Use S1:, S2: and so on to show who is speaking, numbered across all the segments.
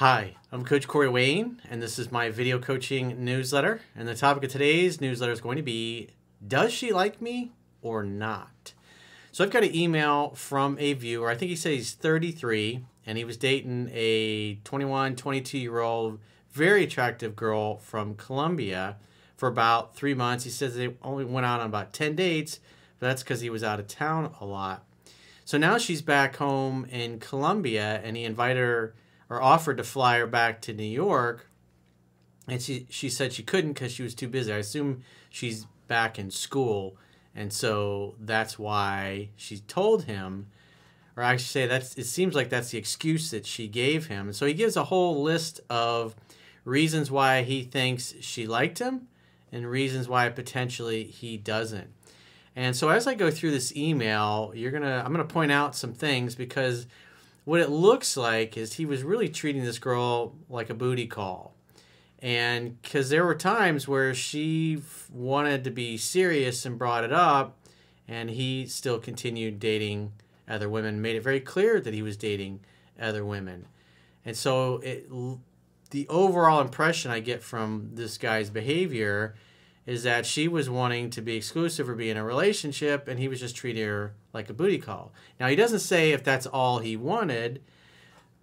S1: Hi, I'm Coach Corey Wayne, and this is my video coaching newsletter. And the topic of today's newsletter is going to be Does she like me or not? So I've got an email from a viewer. I think he said he's 33, and he was dating a 21, 22 year old, very attractive girl from Colombia for about three months. He says they only went out on about 10 dates, but that's because he was out of town a lot. So now she's back home in Colombia, and he invited her or offered to fly her back to New York, and she she said she couldn't because she was too busy. I assume she's back in school, and so that's why she told him, or I should say that's it seems like that's the excuse that she gave him. And so he gives a whole list of reasons why he thinks she liked him, and reasons why potentially he doesn't. And so as I go through this email, you're gonna I'm gonna point out some things because what it looks like is he was really treating this girl like a booty call. And because there were times where she wanted to be serious and brought it up, and he still continued dating other women, made it very clear that he was dating other women. And so it, the overall impression I get from this guy's behavior is that she was wanting to be exclusive or be in a relationship and he was just treating her like a booty call. Now he doesn't say if that's all he wanted,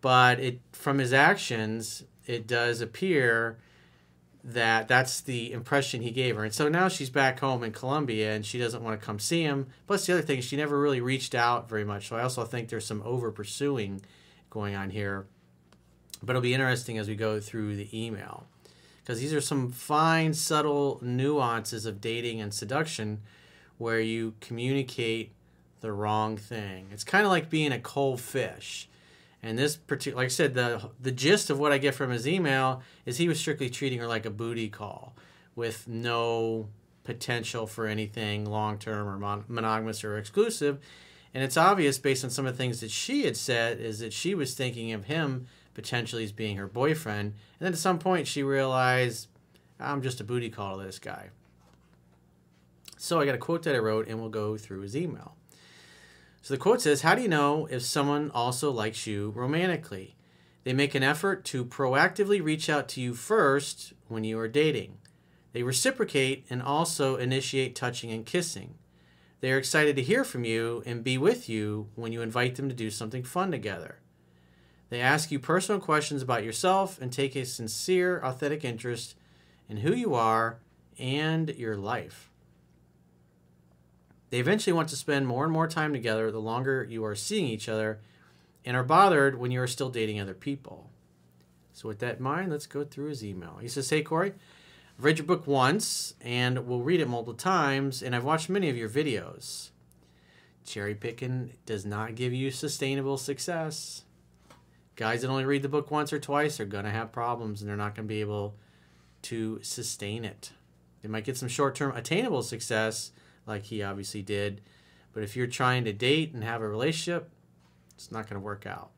S1: but it from his actions it does appear that that's the impression he gave her. And so now she's back home in Colombia and she doesn't want to come see him. Plus the other thing, she never really reached out very much. So I also think there's some over pursuing going on here. But it'll be interesting as we go through the email because these are some fine, subtle nuances of dating and seduction where you communicate the wrong thing. It's kind of like being a cold fish. And this particular, like I said, the the gist of what I get from his email is he was strictly treating her like a booty call, with no potential for anything long term or mon- monogamous or exclusive. And it's obvious based on some of the things that she had said is that she was thinking of him potentially as being her boyfriend. And then at some point she realized, I'm just a booty call to this guy. So I got a quote that I wrote and we'll go through his email. So the quote says, How do you know if someone also likes you romantically? They make an effort to proactively reach out to you first when you are dating. They reciprocate and also initiate touching and kissing. They are excited to hear from you and be with you when you invite them to do something fun together. They ask you personal questions about yourself and take a sincere, authentic interest in who you are and your life. They eventually want to spend more and more time together the longer you are seeing each other and are bothered when you are still dating other people. So, with that in mind, let's go through his email. He says, Hey, Corey, I've read your book once and will read it multiple times, and I've watched many of your videos. Cherry picking does not give you sustainable success guys that only read the book once or twice are going to have problems and they're not going to be able to sustain it. They might get some short term attainable success, like he obviously did, but if you're trying to date and have a relationship, it's not going to work out.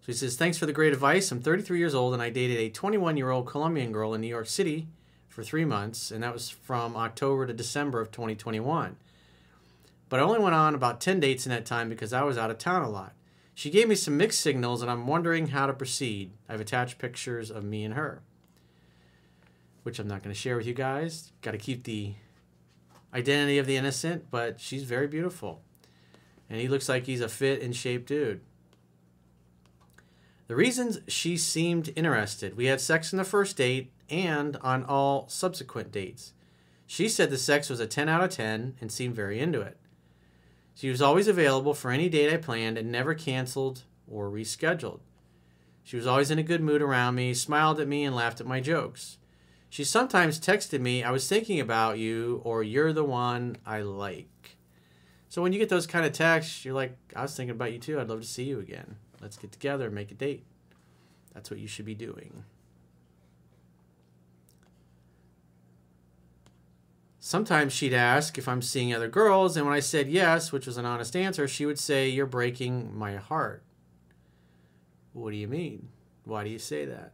S1: So he says, Thanks for the great advice. I'm 33 years old and I dated a 21 year old Colombian girl in New York City for three months, and that was from October to December of 2021. But I only went on about 10 dates in that time because I was out of town a lot. She gave me some mixed signals, and I'm wondering how to proceed. I've attached pictures of me and her, which I'm not going to share with you guys. Got to keep the identity of the innocent, but she's very beautiful. And he looks like he's a fit and shape dude. The reasons she seemed interested we had sex on the first date and on all subsequent dates. She said the sex was a 10 out of 10 and seemed very into it. She was always available for any date I planned and never canceled or rescheduled. She was always in a good mood around me, smiled at me, and laughed at my jokes. She sometimes texted me, I was thinking about you, or you're the one I like. So when you get those kind of texts, you're like, I was thinking about you too. I'd love to see you again. Let's get together and make a date. That's what you should be doing. Sometimes she'd ask if I'm seeing other girls, and when I said yes, which was an honest answer, she would say, You're breaking my heart. What do you mean? Why do you say that?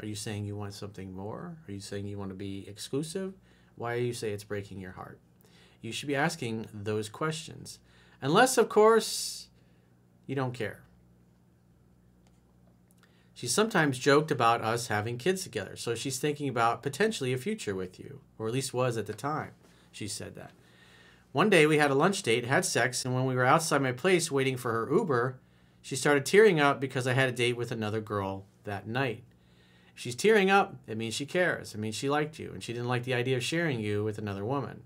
S1: Are you saying you want something more? Are you saying you want to be exclusive? Why do you say it's breaking your heart? You should be asking those questions. Unless, of course, you don't care. She sometimes joked about us having kids together, so she's thinking about potentially a future with you, or at least was at the time. She said that. One day we had a lunch date, had sex, and when we were outside my place waiting for her Uber, she started tearing up because I had a date with another girl that night. If she's tearing up, it means she cares. It means she liked you, and she didn't like the idea of sharing you with another woman.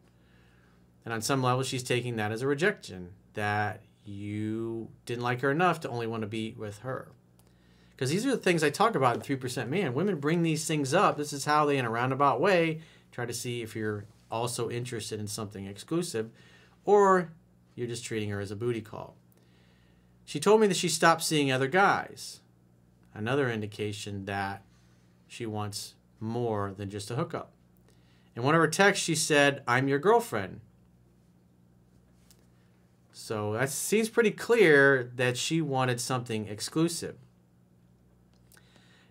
S1: And on some level, she's taking that as a rejection that you didn't like her enough to only want to be with her. Because these are the things I talk about in 3% Man. Women bring these things up. This is how they, in a roundabout way, try to see if you're also interested in something exclusive, or you're just treating her as a booty call. She told me that she stopped seeing other guys. Another indication that she wants more than just a hookup. In one of her texts, she said, I'm your girlfriend. So that seems pretty clear that she wanted something exclusive.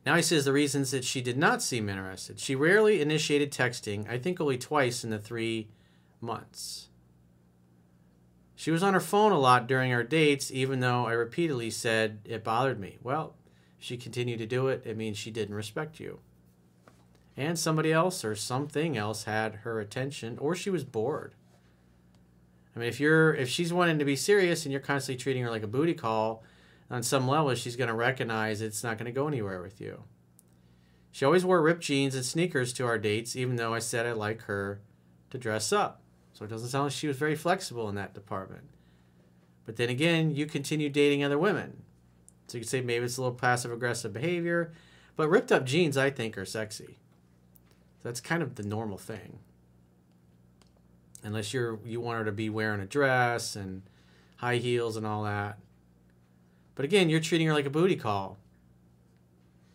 S1: Now he says the reasons that she did not seem interested. She rarely initiated texting, I think only twice in the three months. She was on her phone a lot during our dates, even though I repeatedly said it bothered me. Well, she continued to do it, it means she didn't respect you. And somebody else or something else had her attention, or she was bored. I mean, if you're if she's wanting to be serious and you're constantly treating her like a booty call, on some level, she's going to recognize it's not going to go anywhere with you. She always wore ripped jeans and sneakers to our dates, even though I said I like her to dress up. So it doesn't sound like she was very flexible in that department. But then again, you continue dating other women. So you could say maybe it's a little passive aggressive behavior. But ripped up jeans, I think, are sexy. So that's kind of the normal thing. Unless you're you want her to be wearing a dress and high heels and all that. But again, you're treating her like a booty call.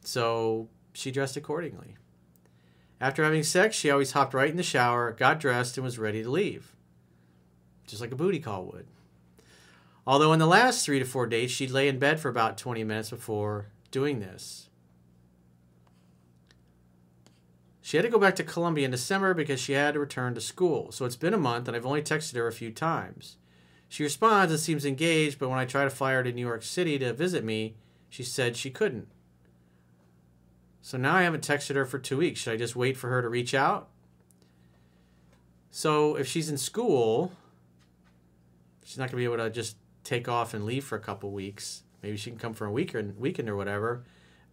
S1: So she dressed accordingly. After having sex, she always hopped right in the shower, got dressed, and was ready to leave. Just like a booty call would. Although in the last three to four days, she'd lay in bed for about 20 minutes before doing this. She had to go back to Colombia in December because she had to return to school. So it's been a month, and I've only texted her a few times. She responds and seems engaged, but when I try to fly her to New York City to visit me, she said she couldn't. So now I haven't texted her for two weeks. Should I just wait for her to reach out? So if she's in school, she's not going to be able to just take off and leave for a couple weeks. Maybe she can come for a weekend, weekend or whatever.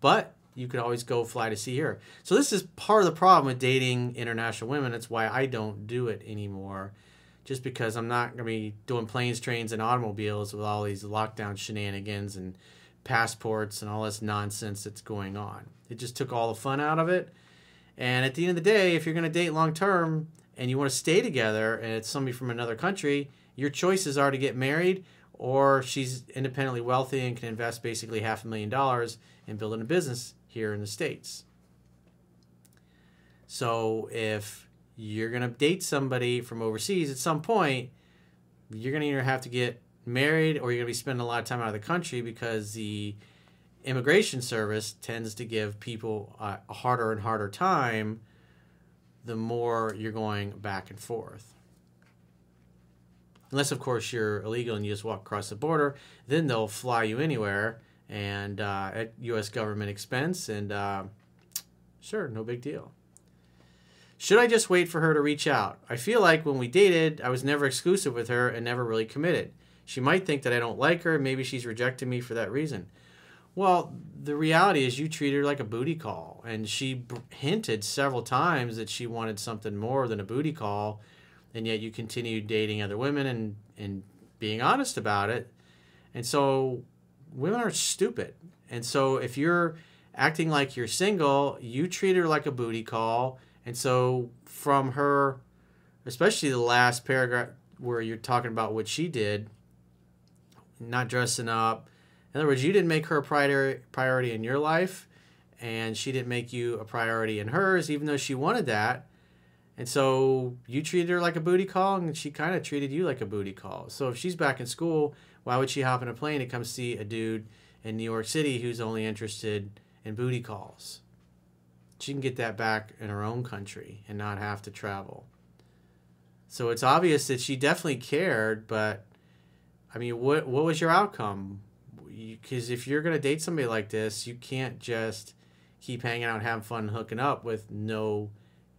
S1: But you could always go fly to see her. So this is part of the problem with dating international women. It's why I don't do it anymore just because I'm not going to be doing planes, trains, and automobiles with all these lockdown shenanigans and passports and all this nonsense that's going on. It just took all the fun out of it. And at the end of the day, if you're going to date long term and you want to stay together and it's somebody from another country, your choices are to get married or she's independently wealthy and can invest basically half a million dollars in building a business here in the States. So if you're going to date somebody from overseas at some point, you're going to either have to get married or you're going to be spending a lot of time out of the country because the immigration service tends to give people a, harder and harder time the more you're going back and forth. Unless, of course, you're illegal and you just walk across the border, then they'll fly you anywhere and uh, at U.S. government expense, and uh, sure, no big deal. Should I just wait for her to reach out? I feel like when we dated, I was never exclusive with her and never really committed. She might think that I don't like her. Maybe she's rejected me for that reason. Well, the reality is you treat her like a booty call. And she hinted several times that she wanted something more than a booty call. And yet you continued dating other women and, and being honest about it. And so women are stupid. And so if you're acting like you're single, you treat her like a booty call and so from her, especially the last paragraph where you're talking about what she did, not dressing up. In other words, you didn't make her a priority in your life, and she didn't make you a priority in hers, even though she wanted that. And so you treated her like a booty call, and she kind of treated you like a booty call. So if she's back in school, why would she hop in a plane to come see a dude in New York City who's only interested in booty calls? She can get that back in her own country and not have to travel. So it's obvious that she definitely cared, but I mean, what what was your outcome? because if you're gonna date somebody like this, you can't just keep hanging out, having fun, hooking up with no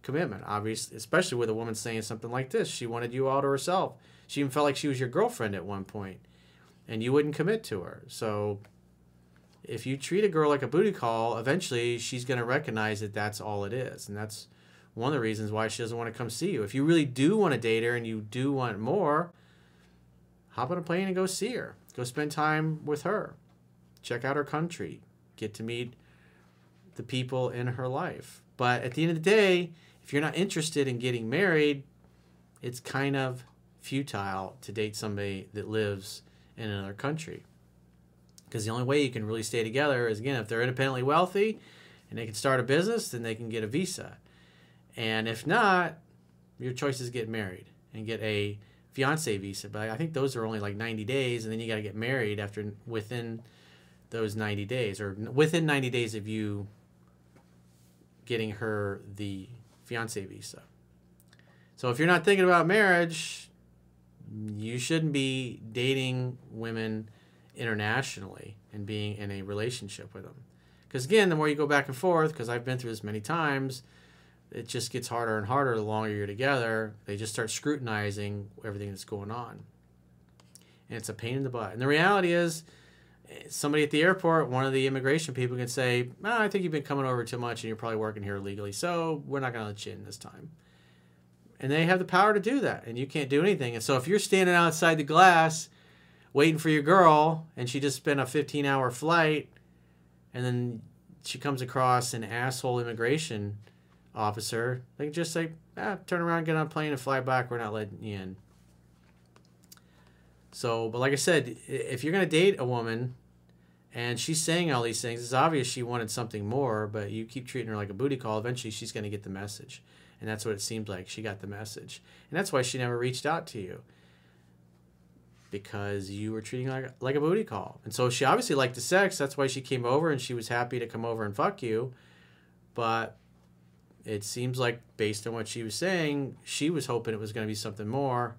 S1: commitment. Obviously, especially with a woman saying something like this, she wanted you all to herself. She even felt like she was your girlfriend at one point, and you wouldn't commit to her. So, if you treat a girl like a booty call, eventually she's gonna recognize that that's all it is, and that's one of the reasons why she doesn't want to come see you. If you really do want to date her and you do want more, hop on a plane and go see her. Go spend time with her. Check out her country. Get to meet the people in her life. But at the end of the day, if you're not interested in getting married, it's kind of futile to date somebody that lives in another country. Because the only way you can really stay together is, again, if they're independently wealthy and they can start a business, then they can get a visa. And if not, your choice is get married and get a fiance visa. But I think those are only like 90 days, and then you got to get married after within those 90 days, or within 90 days of you getting her the fiance visa. So if you're not thinking about marriage, you shouldn't be dating women internationally and being in a relationship with them. Because again, the more you go back and forth, because I've been through this many times, it just gets harder and harder the longer you're together. They just start scrutinizing everything that's going on. And it's a pain in the butt. And the reality is, somebody at the airport, one of the immigration people can say, oh, I think you've been coming over too much and you're probably working here illegally, so we're not going to let you in this time. And they have the power to do that, and you can't do anything. And so if you're standing outside the glass waiting for your girl and she just spent a 15 hour flight and then she comes across an asshole immigration officer, they just say, ah, turn around, get on a plane, and fly back. We're not letting you in. So, but like I said, if you're going to date a woman and she's saying all these things, it's obvious she wanted something more, but you keep treating her like a booty call, eventually she's going to get the message. And that's what it seemed like. She got the message. And that's why she never reached out to you. Because you were treating like, like a booty call. And so she obviously liked the sex. That's why she came over and she was happy to come over and fuck you. But it seems like based on what she was saying, she was hoping it was going to be something more,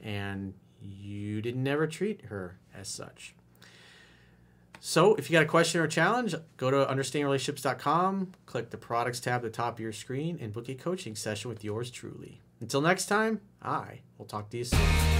S1: and you didn't ever treat her as such. So, if you got a question or a challenge, go to understandingrelationships.com, click the products tab at the top of your screen, and book a coaching session with yours truly. Until next time, I will talk to you soon.